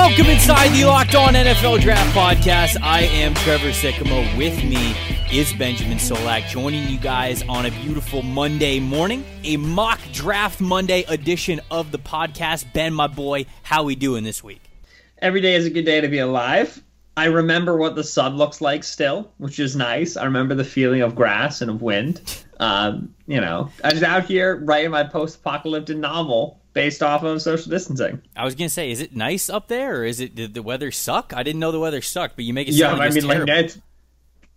Welcome inside the Locked On NFL Draft Podcast. I am Trevor Sikkema. With me is Benjamin Solak, joining you guys on a beautiful Monday morning, a mock draft Monday edition of the podcast. Ben, my boy, how we doing this week? Every day is a good day to be alive. I remember what the sun looks like still, which is nice. I remember the feeling of grass and of wind. Um, you know, I was out here writing my post-apocalyptic novel based off of social distancing. I was gonna say, is it nice up there, or is it did the weather suck? I didn't know the weather sucked, but you make it Yeah, sound I mean, it's like it's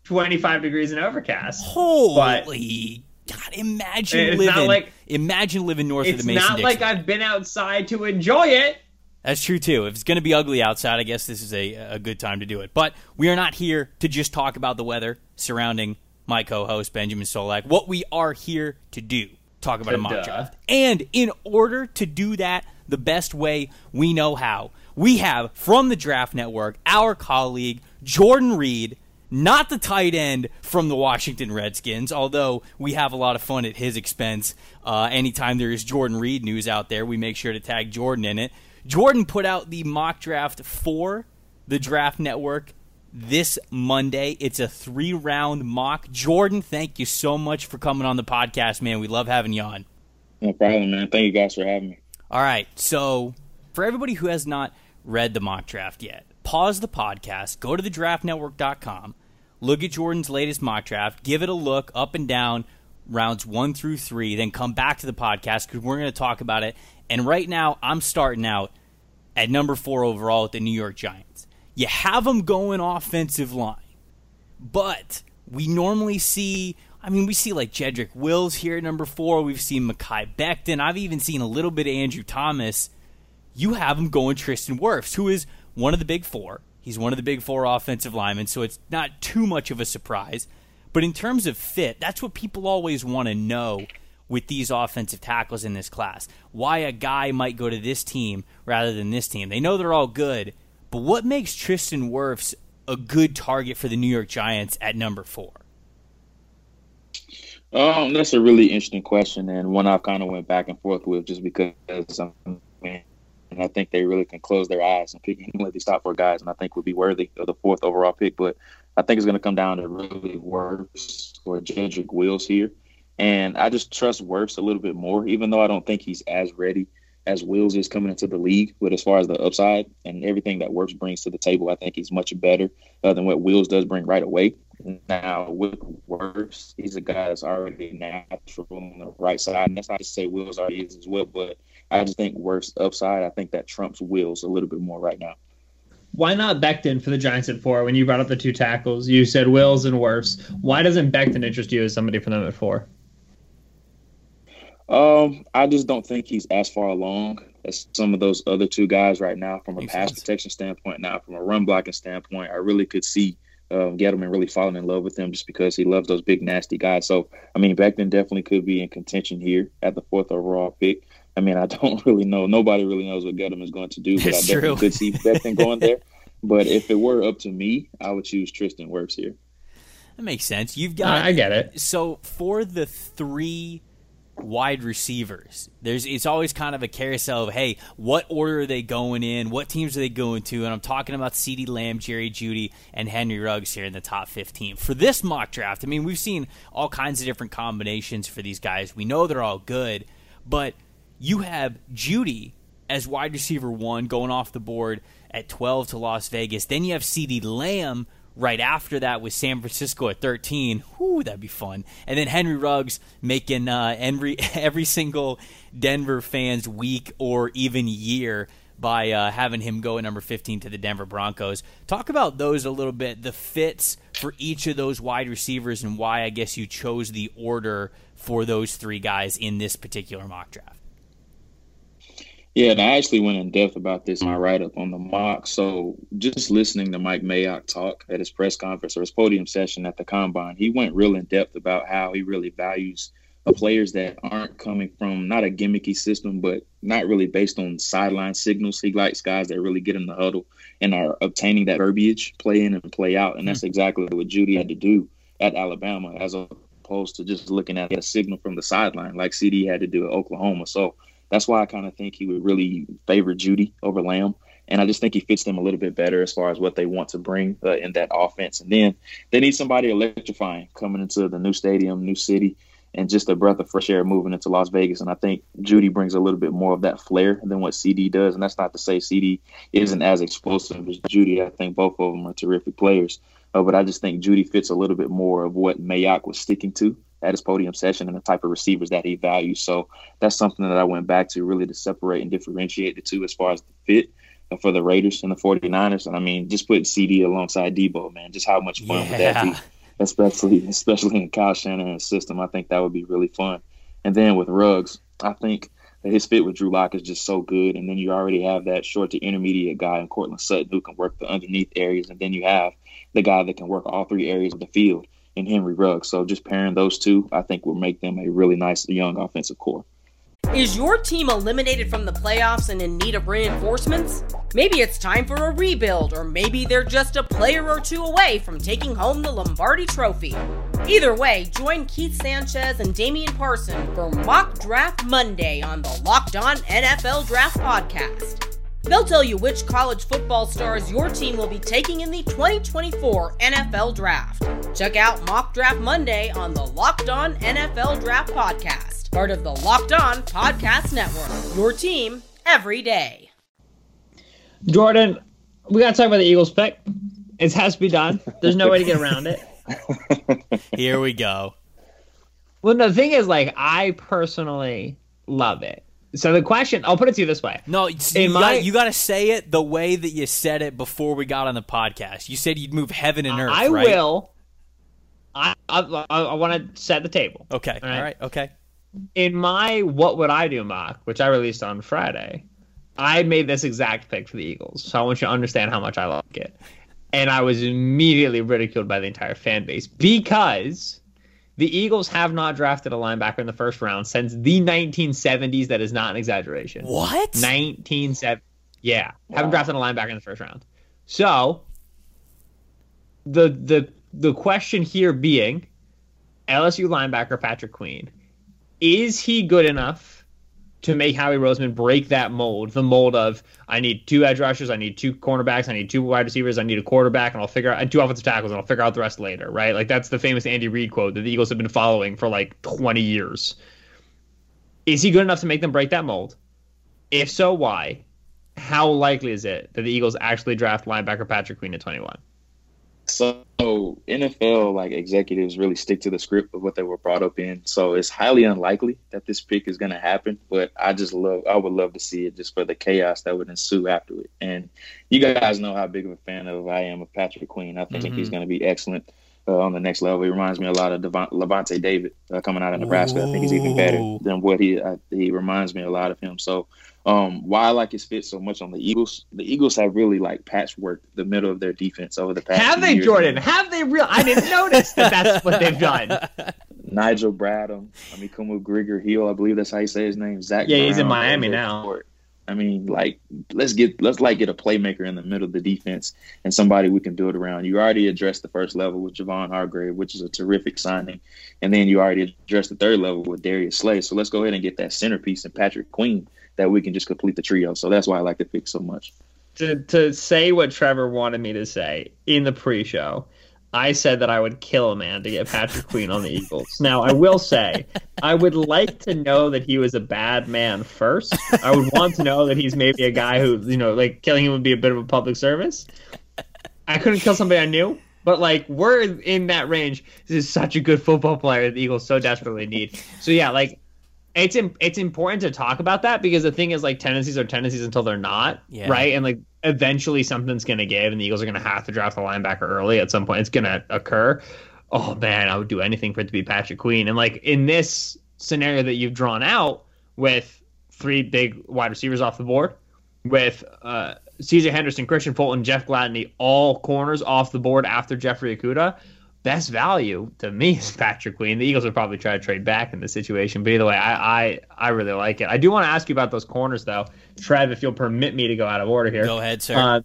25 degrees and overcast. Holy God! Imagine It's living. not like- imagine living north of the Mason. It's not like I've been outside to enjoy it. That's true too. If it's going to be ugly outside, I guess this is a, a good time to do it. But we are not here to just talk about the weather surrounding my co-host Benjamin Solak. What we are here to do, talk about a mock draft. And in order to do that the best way we know how, we have from the Draft Network our colleague Jordan Reid, not the tight end from the Washington Redskins, although we have a lot of fun at his expense. Uh, anytime there is Jordan Reed news out there, we make sure to tag Jordan in it. Jordan put out the mock draft for the Draft Network this Monday. It's a three round mock. Jordan, thank you so much for coming on the podcast, man. We love having you on. No problem, man. Thank you guys for having me. All right. So, for everybody who has not read the mock draft yet, pause the podcast, go to thedraftnetwork.com, look at Jordan's latest mock draft, give it a look up and down rounds one through three, then come back to the podcast because we're going to talk about it. And right now, I'm starting out at number four overall with the New York Giants. You have them going offensive line, but we normally see. I mean, we see like Jedrick Wills here at number four. We've seen Mekhi Becton. I've even seen a little bit of Andrew Thomas. You have him going Tristan Wirfs, who is one of the big four. He's one of the big four offensive linemen, so it's not too much of a surprise. But in terms of fit, that's what people always want to know with these offensive tackles in this class. Why a guy might go to this team rather than this team. They know they're all good, but what makes Tristan Wirfs a good target for the New York Giants at number four? Um, that's a really interesting question and one I've kind of went back and forth with just because um, and I think they really can close their eyes and pick any of these top four guys, and I think would be worthy of the fourth overall pick. But I think it's going to come down to really Wirfs or Jedrick Wills here, and I just trust Wirfs a little bit more, even though I don't think he's as ready as Wills is coming into the league. But as far as the upside and everything that Wirfs brings to the table, I think he's much better uh, than what Wills does bring right away. Now with Wirfs, he's a guy that's already natural on the right side, and that's not to say Wills already is as well, but I just think Wirfs upside. I think that trumps Wills a little bit more right now. Why not Becton for the Giants at four? When you brought up the two tackles, you said Wills and Wirfs. Why doesn't Becton interest you as somebody for them at four? Um, I just don't think he's as far along as some of those other two guys right now from a Makes pass sense. protection standpoint. Now, from a run blocking standpoint, I really could see um, Gettleman really falling in love with him just because he loves those big nasty guys. So, I mean, Becton definitely could be in contention here at the fourth overall pick. I mean, I don't really know. Nobody really knows what Gettleman is going to do, but I definitely true. could see Becton going there. But if it were up to me, I would choose Tristan Wirfs here. That makes sense. You've got I, I get it. so for the three wide receivers. There's it's always kind of a carousel of hey, what order are they going in? What teams are they going to? And I'm talking about CeeDee Lamb, Jerry Jeudy, and Henry Ruggs here in the top 15. For this mock draft, I mean, we've seen all kinds of different combinations for these guys. We know they're all good, but you have Jeudy as wide receiver 1 going off the board at 12 to Las Vegas. Then you have CeeDee Lamb right after that with San Francisco at 13. Whoo, that'd be fun. And then Henry Ruggs making uh, every every single Denver fan's week or even year by uh, having him go at number 15 to the Denver Broncos. Talk about those a little bit, the fits for each of those wide receivers, and why I guess you chose the order for those three guys in this particular mock draft. Yeah, and I actually went in depth about this in my write up on the mock. So just listening to Mike Mayock talk at his press conference or his podium session at the combine, he went real in depth about how he really values players that aren't coming from not a gimmicky system, but not really based on sideline signals. He likes guys that really get in the huddle and are obtaining that verbiage, play in and play out. And that's mm-hmm. exactly what Jeudy had to do at Alabama, as opposed to just looking at a signal from the sideline like CeeDee had to do at Oklahoma. So that's why I kind of think he would really favor Jeudy over Lamb. And I just think he fits them a little bit better as far as what they want to bring uh, in that offense. And then they need somebody electrifying coming into the new stadium, new city, and just a breath of fresh air moving into Las Vegas. And I think Jeudy brings a little bit more of that flair than what CeeDee does. And that's not to say CeeDee isn't as explosive as Jeudy. I think both of them are terrific players. Uh, but I just think Jeudy fits a little bit more of what Mayock was sticking to at his podium session and the type of receivers that he values. So that's something that I went back to really to separate and differentiate the two as far as the fit for the Raiders and the 49ers. And I mean, just putting CeeDee alongside Deebo, man, just how much fun yeah. would that be? Especially, especially in Kyle Shanahan's system. I think that would be really fun. And then with Ruggs, I think that his fit with Drew Lock is just so good. And then you already have that short to intermediate guy in Courtland Sutton who can work the underneath areas. And then you have the guy that can work all three areas of the field and Henry Ruggs. So just pairing those two, I think will make them a really nice young offensive core. Is your team eliminated from the playoffs and in need of reinforcements? Maybe it's time for a rebuild, or maybe they're just a player or two away from taking home the Lombardi Trophy. Either way, join Keith Sanchez and Damian Parson for Mock Draft Monday on the Locked On NFL Draft Podcast. They'll tell you which college football stars your team will be taking in the 2024 NFL Draft. Check out Mock Draft Monday on the Locked On NFL Draft Podcast, part of the Locked On Podcast Network. Your team every day. Jordan, we got to talk about the Eagles pick. It has to be done. There's no way to get around it. Here we go. Well, the thing is, like, I personally love it. So the question, I'll put it to you this way. No, you, my, got, you got to say it the way that you said it before we got on the podcast. You said you'd move heaven and earth. I right? will. I I, I want to set the table. Okay. All right? All right. Okay. In my what would I do mock, which I released on Friday, I made this exact pick for the Eagles. So I want you to understand how much I like it. And I was immediately ridiculed by the entire fan base because the Eagles have not drafted a linebacker in the first round since the 1970s. That is not an exaggeration. What? 1970. Yeah, wow. haven't drafted a linebacker in the first round. So the the the question here being LSU linebacker Patrick Queen, is he good enough to make Howie Roseman break that mold, the mold of I need two edge rushers, I need two cornerbacks, I need two wide receivers, I need a quarterback, and I'll figure out two offensive tackles, and I'll figure out the rest later, right? Like that's the famous Andy Reid quote that the Eagles have been following for like 20 years. Is he good enough to make them break that mold? If so, why? How likely is it that the Eagles actually draft linebacker Patrick Queen at 21? So NFL like executives really stick to the script of what they were brought up in. So it's highly unlikely that this pick is going to happen. But I just love, I would love to see it just for the chaos that would ensue after it. And you guys know how big of a fan of I am of Patrick Queen. I think mm-hmm. he's going to be excellent uh, on the next level. He reminds me a lot of Devon, Lavonte David uh, coming out of Nebraska. Ooh. I think he's even better than what he uh, he reminds me a lot of him. So um, why I like his fit so much on the Eagles, the Eagles have really like patchworked the middle of their defense over the past. Have they, years. Jordan? Have they real? I didn't notice that that's what they've done. Nigel Bradham, I mean, Kamu Grugier-Hill, I believe that's how you say his name. Zach. Yeah, Brown, he's in Miami now. I mean, like let's get let's like get a playmaker in the middle of the defense and somebody we can build around. You already addressed the first level with Javon Hargrave, which is a terrific signing, and then you already addressed the third level with Darius Slay. So let's go ahead and get that centerpiece and Patrick Queen that we can just complete the trio. So that's why I like the pick so much. To to say what Trevor wanted me to say in the pre-show, I said that I would kill a man to get Patrick Queen on the Eagles. Now, I will say, I would like to know that he was a bad man first. I would want to know that he's maybe a guy who, you know, like killing him would be a bit of a public service. I couldn't kill somebody I knew, but like we're in that range. This is such a good football player the Eagles so desperately need. So yeah, like it's it's important to talk about that because the thing is like tendencies are tendencies until they're not, yeah. right? And like eventually something's going to give, and the Eagles are going to have to draft a linebacker early at some point. It's going to occur. Oh man, I would do anything for it to be Patrick Queen. And like in this scenario that you've drawn out with three big wide receivers off the board, with uh, C.J. Henderson, Kristian Fulton, Jeff Gladney, all corners off the board after Jeffrey Okudah best value to me is Patrick Queen. The Eagles would probably try to trade back in this situation, but either way, I I, I really like it. I do want to ask you about those corners though, Trev, if you'll permit me to go out of order here. Go ahead, sir. Uh,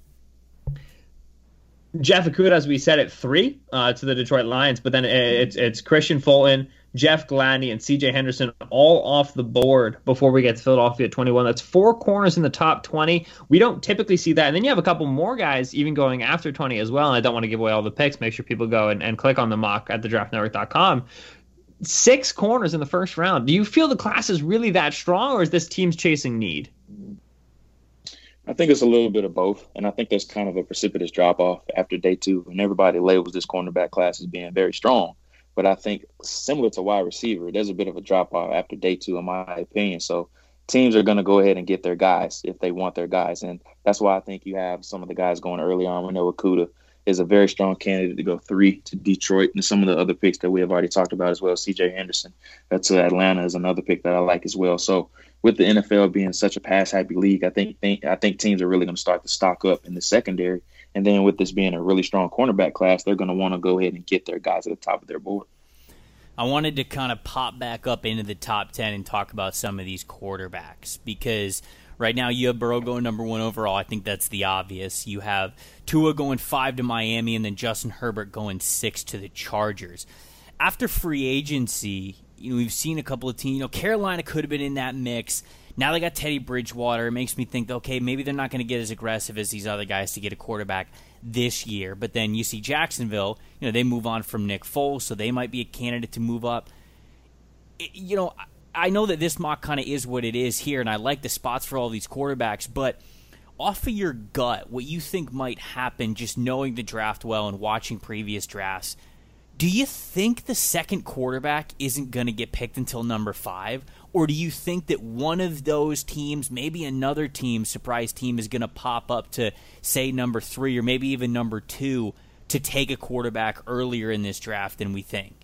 Jeff Okudah, as we said, at three uh, to the Detroit Lions, but then it's it's Kristian Fulton, Jeff Gladney, and CJ Henderson all off the board before we get to Philadelphia at 21. That's four corners in the top 20. We don't typically see that. And then you have a couple more guys even going after 20 as well. And I don't want to give away all the picks. Make sure people go and, and click on the mock at thedraftnetwork.com. Six corners in the first round. Do you feel the class is really that strong, or is this team's chasing need? I think it's a little bit of both, and I think there's kind of a precipitous drop off after day two, and everybody labels this cornerback class as being very strong. But I think similar to wide receiver, there's a bit of a drop off after day two, in my opinion. So teams are going to go ahead and get their guys if they want their guys, and that's why I think you have some of the guys going early on. We know Okudah is a very strong candidate to go three to Detroit, and some of the other picks that we have already talked about as well. C.J. Henderson uh, to Atlanta is another pick that I like as well. So with the NFL being such a pass happy league, I think, think I think teams are really going to start to stock up in the secondary. And then with this being a really strong cornerback class, they're going to want to go ahead and get their guys at the top of their board. I wanted to kind of pop back up into the top 10 and talk about some of these quarterbacks because right now you have Burrow going number one overall. I think that's the obvious. You have Tua going five to Miami and then Justin Herbert going six to the Chargers. After free agency, you know, we've seen a couple of teams. You know, Carolina could have been in that mix. Now they got Teddy Bridgewater. It makes me think, okay, maybe they're not going to get as aggressive as these other guys to get a quarterback this year. But then you see Jacksonville. You know, they move on from Nick Foles, so they might be a candidate to move up. It, you know, I know that this mock kind of is what it is here, and I like the spots for all these quarterbacks, but off of your gut, what you think might happen just knowing the draft well and watching previous drafts – do you think the second quarterback isn't going to get picked until number five? Or do you think that one of those teams, maybe another team, surprise team, is going to pop up to, say, number three or maybe even number two to take a quarterback earlier in this draft than we think?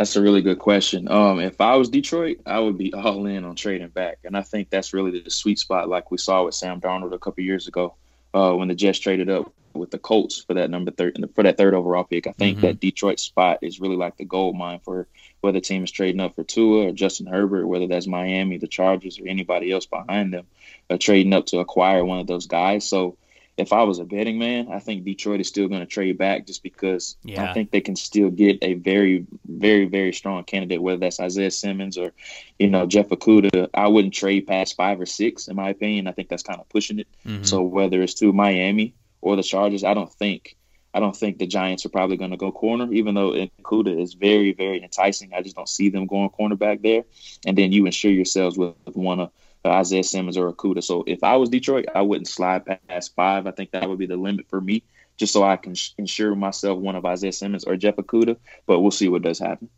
That's a really good question. Um, if I was Detroit, I would be all in on trading back, and I think that's really the sweet spot, like we saw with Sam Darnold a couple years ago uh, when the Jets traded up with the Colts for that number third for that third overall pick. I think mm-hmm. that Detroit spot is really like the gold mine for whether the team is trading up for Tua or Justin Herbert, whether that's Miami, the Chargers, or anybody else behind them, uh, trading up to acquire one of those guys. So if I was a betting man, I think Detroit is still going to trade back just because yeah. I think they can still get a very, very, very strong candidate, whether that's Isaiah Simmons or, you know, Jeff Okudah. I wouldn't trade past five or six, in my opinion. I think that's kind of pushing it. Mm-hmm. So whether it's to Miami or the Chargers, I don't think. I don't think the Giants are probably going to go corner, even though Okudah is very, very enticing. I just don't see them going cornerback there. And then you ensure yourselves with, one of Isaiah Simmons or Okudah. So if I was Detroit, I wouldn't slide past five. I think that would be the limit for me, just so I can sh- ensure myself one of Isaiah Simmons or Jeff Okudah. But we'll see what does happen.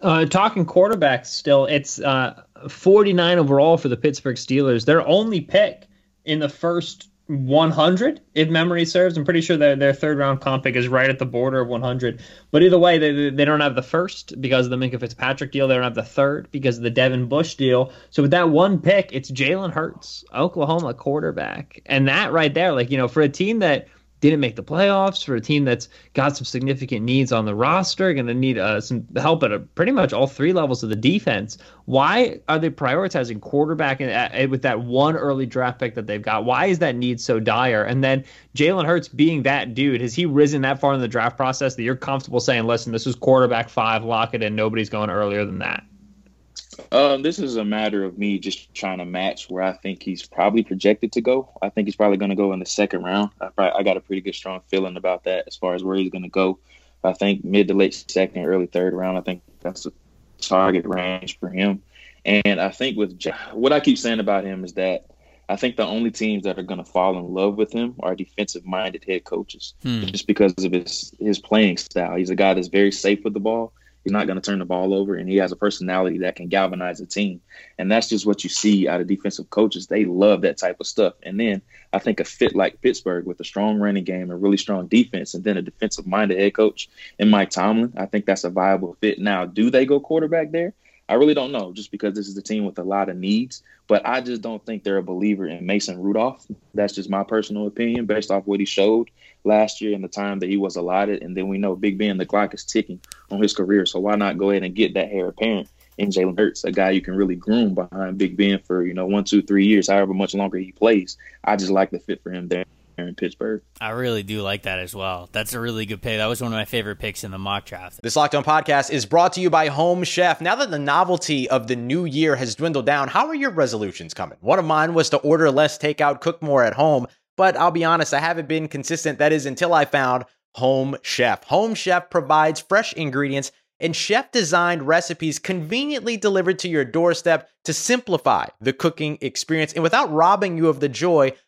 Uh, talking quarterbacks, still, it's uh, 49 overall for the Pittsburgh Steelers. Their only pick in the first 100 if memory serves. I'm pretty sure that their third round comp pick is right at the border of 100. But either way, they, they don't have the first because of the Minkah Fitzpatrick deal. They don't have the third because of the Devin Bush deal. So with that one pick, it's Jalen Hurts, Oklahoma quarterback. And that right there, like, you know, for a team that didn't make the playoffs, for a team that's got some significant needs on the roster, going to need uh, some help at a, pretty much all three levels of the defense. Why are they prioritizing quarterback in, uh, with that one early draft pick that they've got? Why is that need so dire? And then Jalen Hurts being that dude, has he risen that far in the draft process that you're comfortable saying, listen, this is quarterback five, lock it in, nobody's going earlier than that? Um, this is a matter of me just trying to match where I think he's probably projected to go. I think he's probably going to go in the second round. I, probably, I got a pretty good, strong feeling about that as far as where he's going to go. I think mid to late second, early third round. I think that's a target range for him. And I think with what I keep saying about him is that I think the only teams that are going to fall in love with him are defensive minded head coaches, hmm. just because of his his playing style. He's a guy that's very safe with the ball. He's not going to turn the ball over, and he has a personality that can galvanize a team. And that's just what you see out of defensive coaches. They love that type of stuff. And then I think a fit like Pittsburgh with a strong running game and really strong defense, and then a defensive minded head coach and Mike Tomlin, I think that's a viable fit. Now, do they go quarterback there? I really don't know, just because this is a team with a lot of needs. But I just don't think they're a believer in Mason Rudolph. That's just my personal opinion based off what he showed last year and the time that he was allotted. And then we know Big Ben, the clock is ticking on his career. So why not go ahead and get that heir apparent in Jalen Hurts, a guy you can really groom behind Big Ben for, you know, one, two, three years, however much longer he plays. I just like the fit for him there in Pittsburgh. I really do like that as well. That's a really good pick. That was one of my favorite picks in the mock draft. This Locked On podcast is brought to you by Home Chef. Now that the novelty of the new year has dwindled down, how are your resolutions coming? One of mine was to order less takeout, cook more at home. But I'll be honest, I haven't been consistent. That is until I found Home Chef. Home Chef provides fresh ingredients and chef designed recipes conveniently delivered to your doorstep to simplify the cooking experience and without robbing you of the joy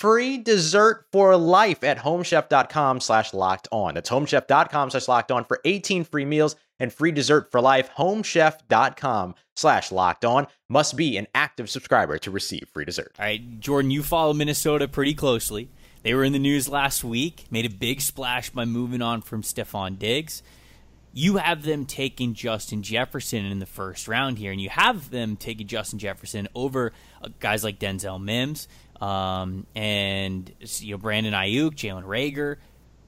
free dessert for life at homechef.com slash locked on. That's homechef.com slash locked on for 18 free meals and free dessert for life. Homechef.com slash locked on must be an active subscriber to receive free dessert. All right, Jordan, you follow Minnesota pretty closely. They were in the news last week, made a big splash by moving on from Stefon Diggs. You have them taking Justin Jefferson in the first round here, and you have them taking Justin Jefferson over uh, guys like Denzel Mims um, and you know Brandon Aiyuk, Jalen Reagor.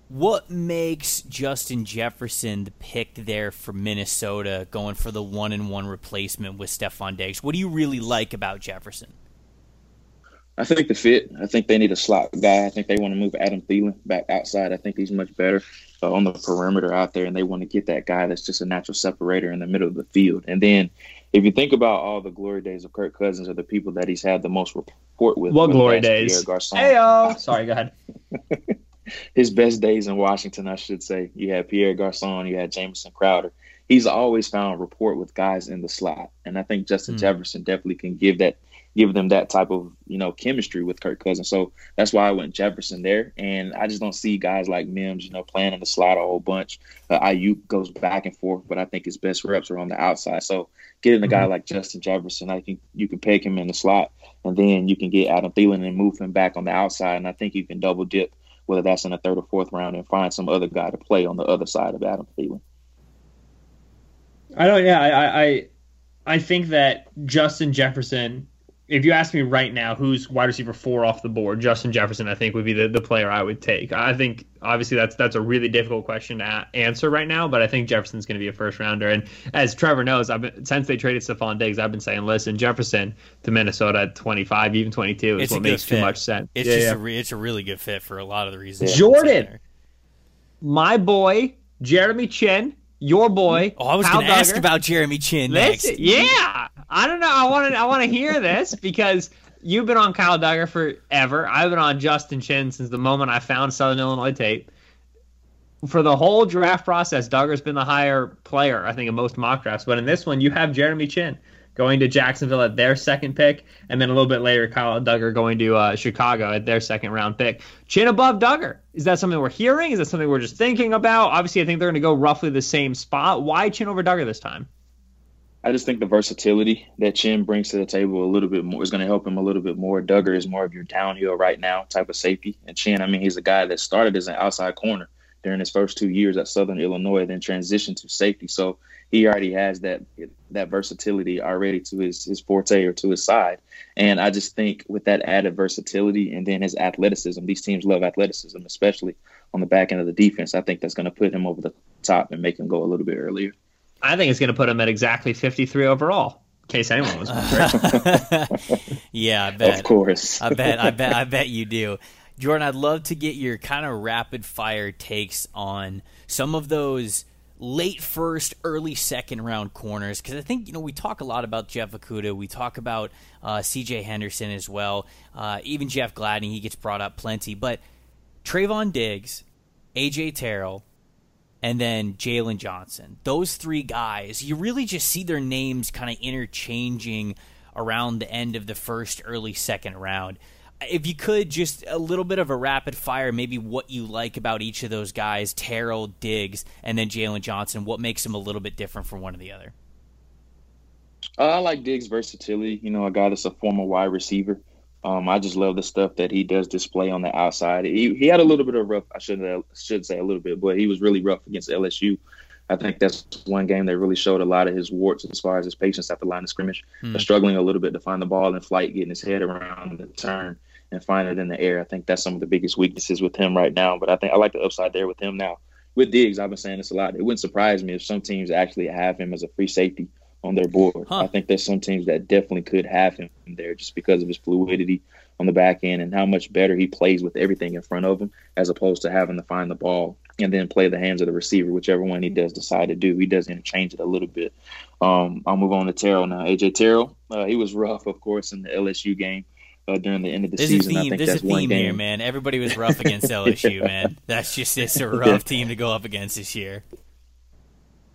What makes Justin Jefferson the pick there for Minnesota, going for the one and one replacement with Stefon Diggs? What do you really like about Jefferson? I think the fit. I think they need a slot guy. I think they want to move Adam Thielen back outside. I think he's much better uh, on the perimeter out there, and they want to get that guy that's just a natural separator in the middle of the field. And then if you think about all the glory days of Kirk Cousins are the people that he's had the most rapport with. What glory days? Hey, sorry, go ahead. His best days in Washington, I should say. You had Pierre Garcon, you had Jamison Crowder. He's always found rapport with guys in the slot, and I think Justin mm. Jefferson definitely can give that give them that type of you know chemistry with Kirk Cousins. So that's why I went Jefferson there, and I just don't see guys like Mims, you know, playing in the slot a whole bunch. Uh, Aiyuk goes back and forth, but I think his best reps are on the outside. So getting a guy mm-hmm. like Justin Jefferson, I think you can peg him in the slot, and then you can get Adam Thielen and move him back on the outside, and I think you can double dip whether that's in the third or fourth round and find some other guy to play on the other side of Adam Thielen. I don't. Yeah, I, I, I think that Justin Jefferson if you ask me right now who's wide receiver four off the board, Justin Jefferson, I think would be the, the player I would take. I think obviously that's that's a really difficult question to answer right now, but I think Jefferson's going to be a first rounder. And as Trevor knows, I've been, since they traded Stefon Diggs, I've been saying, listen, Jefferson to Minnesota at 25, even 22 is it's what makes fit. too much sense. It's yeah, just yeah. A re- it's a really good fit for a lot of the reasons. Jordan, my boy Jeremy Chinn your boy. Mm. Oh, I was going to ask about Jeremy next. Listen, yeah, I don't know. I want to. I want to hear this because you've been on Kyle Dugger forever. I've been on Justin Chinn since the moment I found Southern Illinois tape. For the whole draft process, Dugger's been the higher player, I think, in most mock drafts. But in this one, you have Jeremy Chinn going to Jacksonville at their second pick, and then a little bit later, Kyle Dugger going to uh, Chicago at their second round pick. Chinn above Dugger. Is that something we're hearing? Is that something we're just thinking about? Obviously, I think they're going to go roughly the same spot. Why Chinn over Dugger this time? I just think the versatility that Chinn brings to the table a little bit more is going to help him a little bit more. Dugger is more of your downhill right now type of safety, and Chinn, I mean, he's a guy that started as an outside corner during his first two years at Southern Illinois, then transitioned to safety. So he already has that that versatility already to his his forte or to his side. And I just think with that added versatility and then his athleticism, these teams love athleticism, especially on the back end of the defense. I think that's going to put him over the top and make him go a little bit earlier. I think it's going to put him at exactly 53 overall. In case anyone was wondering. yeah, I bet. Of course. I bet. I bet. I bet you do. Jordan, I'd love to get your kind of rapid fire takes on some of those late first, early second round corners because I think you know we talk a lot about Jeff Okudah, we talk about uh, C.J. Henderson as well, uh, even Jeff Gladney he gets brought up plenty, but Trevon Diggs, A.J. Terrell, and then Jaylon Johnson. Those three guys, you really just see their names kind of interchanging around the end of the first, early second round. If you could, just a little bit of a rapid fire, maybe what you like about each of those guys, Terrell, Diggs, and then Jaylon Johnson, what makes them a little bit different from one or the other? Uh, I like Diggs' versatility. You know, a guy that's a former wide receiver. Um, I just love the stuff that he does display on the outside. He, he had a little bit of rough. I should should say a little bit, but he was really rough against LSU. I think that's one game that really showed a lot of his warts as far as his patience at the line of scrimmage. Hmm. Struggling a little bit to find the ball in flight, getting his head around the turn and find it in the air. I think that's some of the biggest weaknesses with him right now. But I think I like the upside there with him now. With Diggs, I've been saying this a lot. It wouldn't surprise me if some teams actually have him as a free safety on their board. Huh. I think there's some teams that definitely could have him there just because of his fluidity on the back end and how much better he plays with everything in front of him as opposed to having to find the ball and then play the hands of the receiver, whichever one he does decide to do. He does interchange it a little bit. Um, I'll move on to Terrell now. AJ Terrell, uh, he was rough, of course, in the LSU game. Uh, during the end of the There's season, a theme. I think There's that's a theme here, man. Everybody was rough against LSU, man. That's just it's a rough team to go up against this year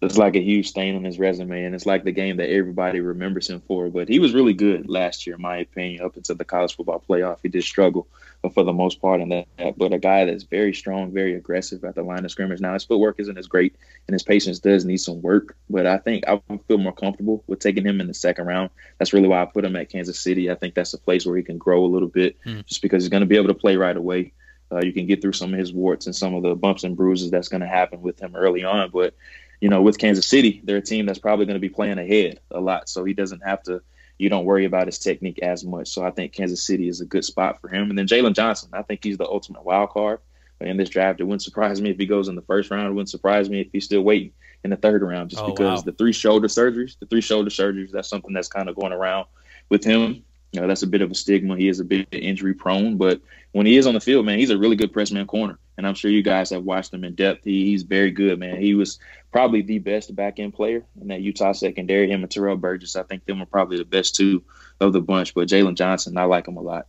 it's like a huge stain on his resume, and it's like the game that everybody remembers him for. But he was really good last year, in my opinion, up until the college football playoff. He did struggle, for the most part, in that. But a guy that's very strong, very aggressive at the line of scrimmage. Now his footwork isn't as great, and his patience does need some work. But I think I feel more comfortable with taking him in the second round. That's really why I put him at Kansas City. I think that's a place where he can grow a little bit, mm. just because he's going to be able to play right away. Uh, you can get through some of his warts and some of the bumps and bruises that's going to happen with him early on, but you know, with Kansas City, they're a team that's probably going to be playing ahead a lot. So he doesn't have to, you don't worry about his technique as much. So I think Kansas City is a good spot for him. And then Jaylon Johnson, I think he's the ultimate wild card in this draft. It wouldn't surprise me if he goes in the first round. It wouldn't surprise me if he's still waiting in the third round just oh, because wow. the three shoulder surgeries, the three shoulder surgeries, that's something that's kind of going around with him. You know, that's a bit of a stigma. He is a bit injury prone, but when he is on the field, man, he's a really good press man corner. And I'm sure you guys have watched him in depth. He, he's very good, man. He was probably the best back end player in that Utah secondary. Him and Terrell Burgess, I think them are probably the best two of the bunch. But Jaylon Johnson, I like him a lot.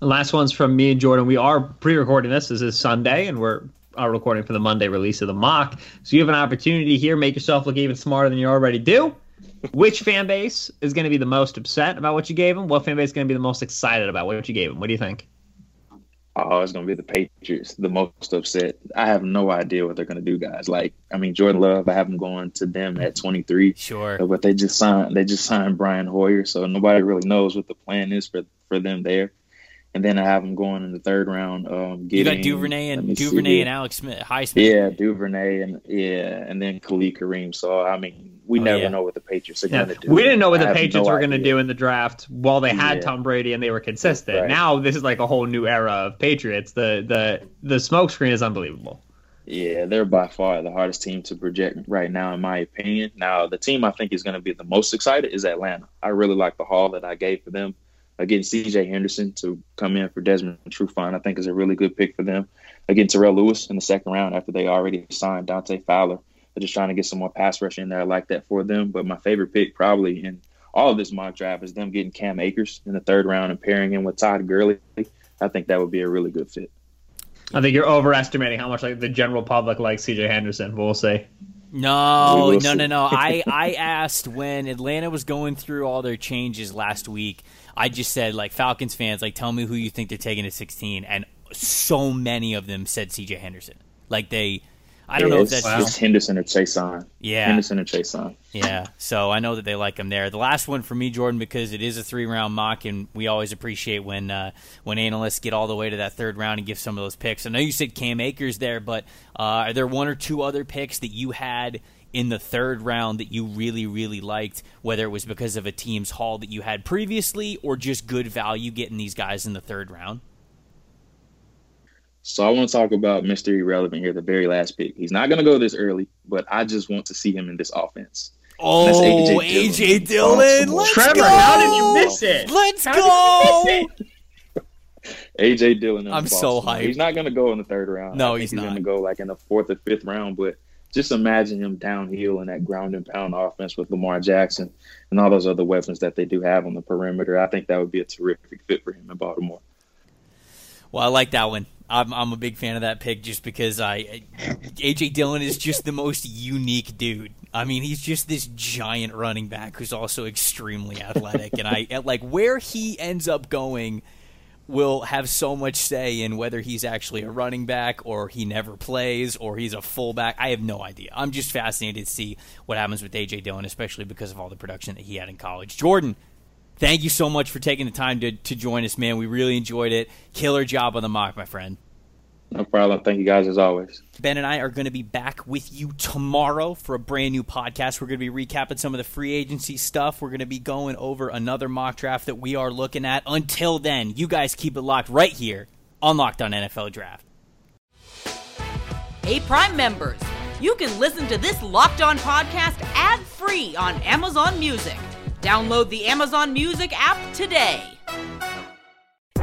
Last one's from me and Jordan. We are pre-recording this. This is Sunday, and we're are recording for the Monday release of the mock. So you have an opportunity here. Make yourself look even smarter than you already do. Which fan base is going to be the most upset about what you gave them? What fan base is going to be the most excited about what you gave them? What do you think? Oh, it's going to be the Patriots, the most upset. I have no idea what they're going to do, guys. Like, I mean, Jordan Love, I have them going to them at 23. Sure. But they just signed, they just signed Brian Hoyer, so nobody really knows what the plan is for for them there and then I have them going in the third round. Um, getting, you got Duvernay and Duvernay and Alex Smith, Highsmith. Yeah, Duvernay and yeah, and then Khalid Kareem. So I mean, we oh, never yeah. know what the Patriots are yeah. going to do. We didn't know what the Patriots no were going to do in the draft while they had yeah. Tom Brady and they were consistent. Right. Now this is like a whole new era of Patriots. The the the smokescreen is unbelievable. Yeah, they're by far the hardest team to project right now, in my opinion. Now, the team I think is going to be the most excited is Atlanta. I really like the haul that I gave for them Again, C.J. Henderson to come in for Desmond Trufant, I think is a really good pick for them. Again, Terrell Lewis in the second round after they already signed Dante Fowler. They're just trying to get some more pass rush in there. I like that for them. But my favorite pick probably in all of this mock draft is them getting Cam Akers in the third round and pairing him with Todd Gurley. I think that would be a really good fit. I think you're overestimating how much like the general public likes C.J. Henderson. We'll see. No, no, no, no. I, I asked when Atlanta was going through all their changes last week. I just said like Falcons fans, like tell me who you think they're taking at 16, and so many of them said C.J. Henderson. Like they, I don't know if it's, that's it's Henderson or Chaisson. Yeah. Henderson or Chaisson. Yeah, so I know that they like him there. The last one for me, Jordan, because it is a three round mock, and we always appreciate when uh, when analysts get all the way to that third round and give some of those picks. I know you said Cam Akers there, but uh, are there one or two other picks that you had in the third round that you really really liked? Whether it was because of a team's haul that you had previously, or just good value getting these guys in the third round. So I want to talk about Mr. Irrelevant here, the very last pick. He's not going to go this early, but I just want to see him in this offense. Oh, That's AJ, A.J. Dillon. Dillon. Let's Trevor, go. how did you miss it? Let's How go. did you miss it? AJ Dillon. I'm Boston. so hyped. He's not going to go in the third round. No, I think he's he's not. going to go like in the fourth or fifth round. But just imagine him downhill in that ground and pound offense with Lamar Jackson and all those other weapons that they do have on the perimeter. I think that would be a terrific fit for him in Baltimore. Well, I like that one. I'm, I'm a big fan of that pick just because I AJ Dillon is just the most unique dude. I mean, he's just this giant running back who's also extremely athletic, and I like where he ends up going will have so much say in whether he's actually a running back or he never plays or he's a fullback. I have no idea. I'm just fascinated to see what happens with AJ Dillon, especially because of all the production that he had in college. Jordan, thank you so much for taking the time to, to join us, man. We really enjoyed it. Killer job on the mock, my friend. No problem. Thank you guys as always. Ben and I are going to be back with you tomorrow for a brand new podcast. We're going to be recapping some of the free agency stuff. We're going to be going over another mock draft that we are looking at. Until then, you guys keep it locked right here on Locked On NFL Draft. Hey, Prime members, you can listen to this Locked On podcast ad free on Amazon Music. Download the Amazon Music app today.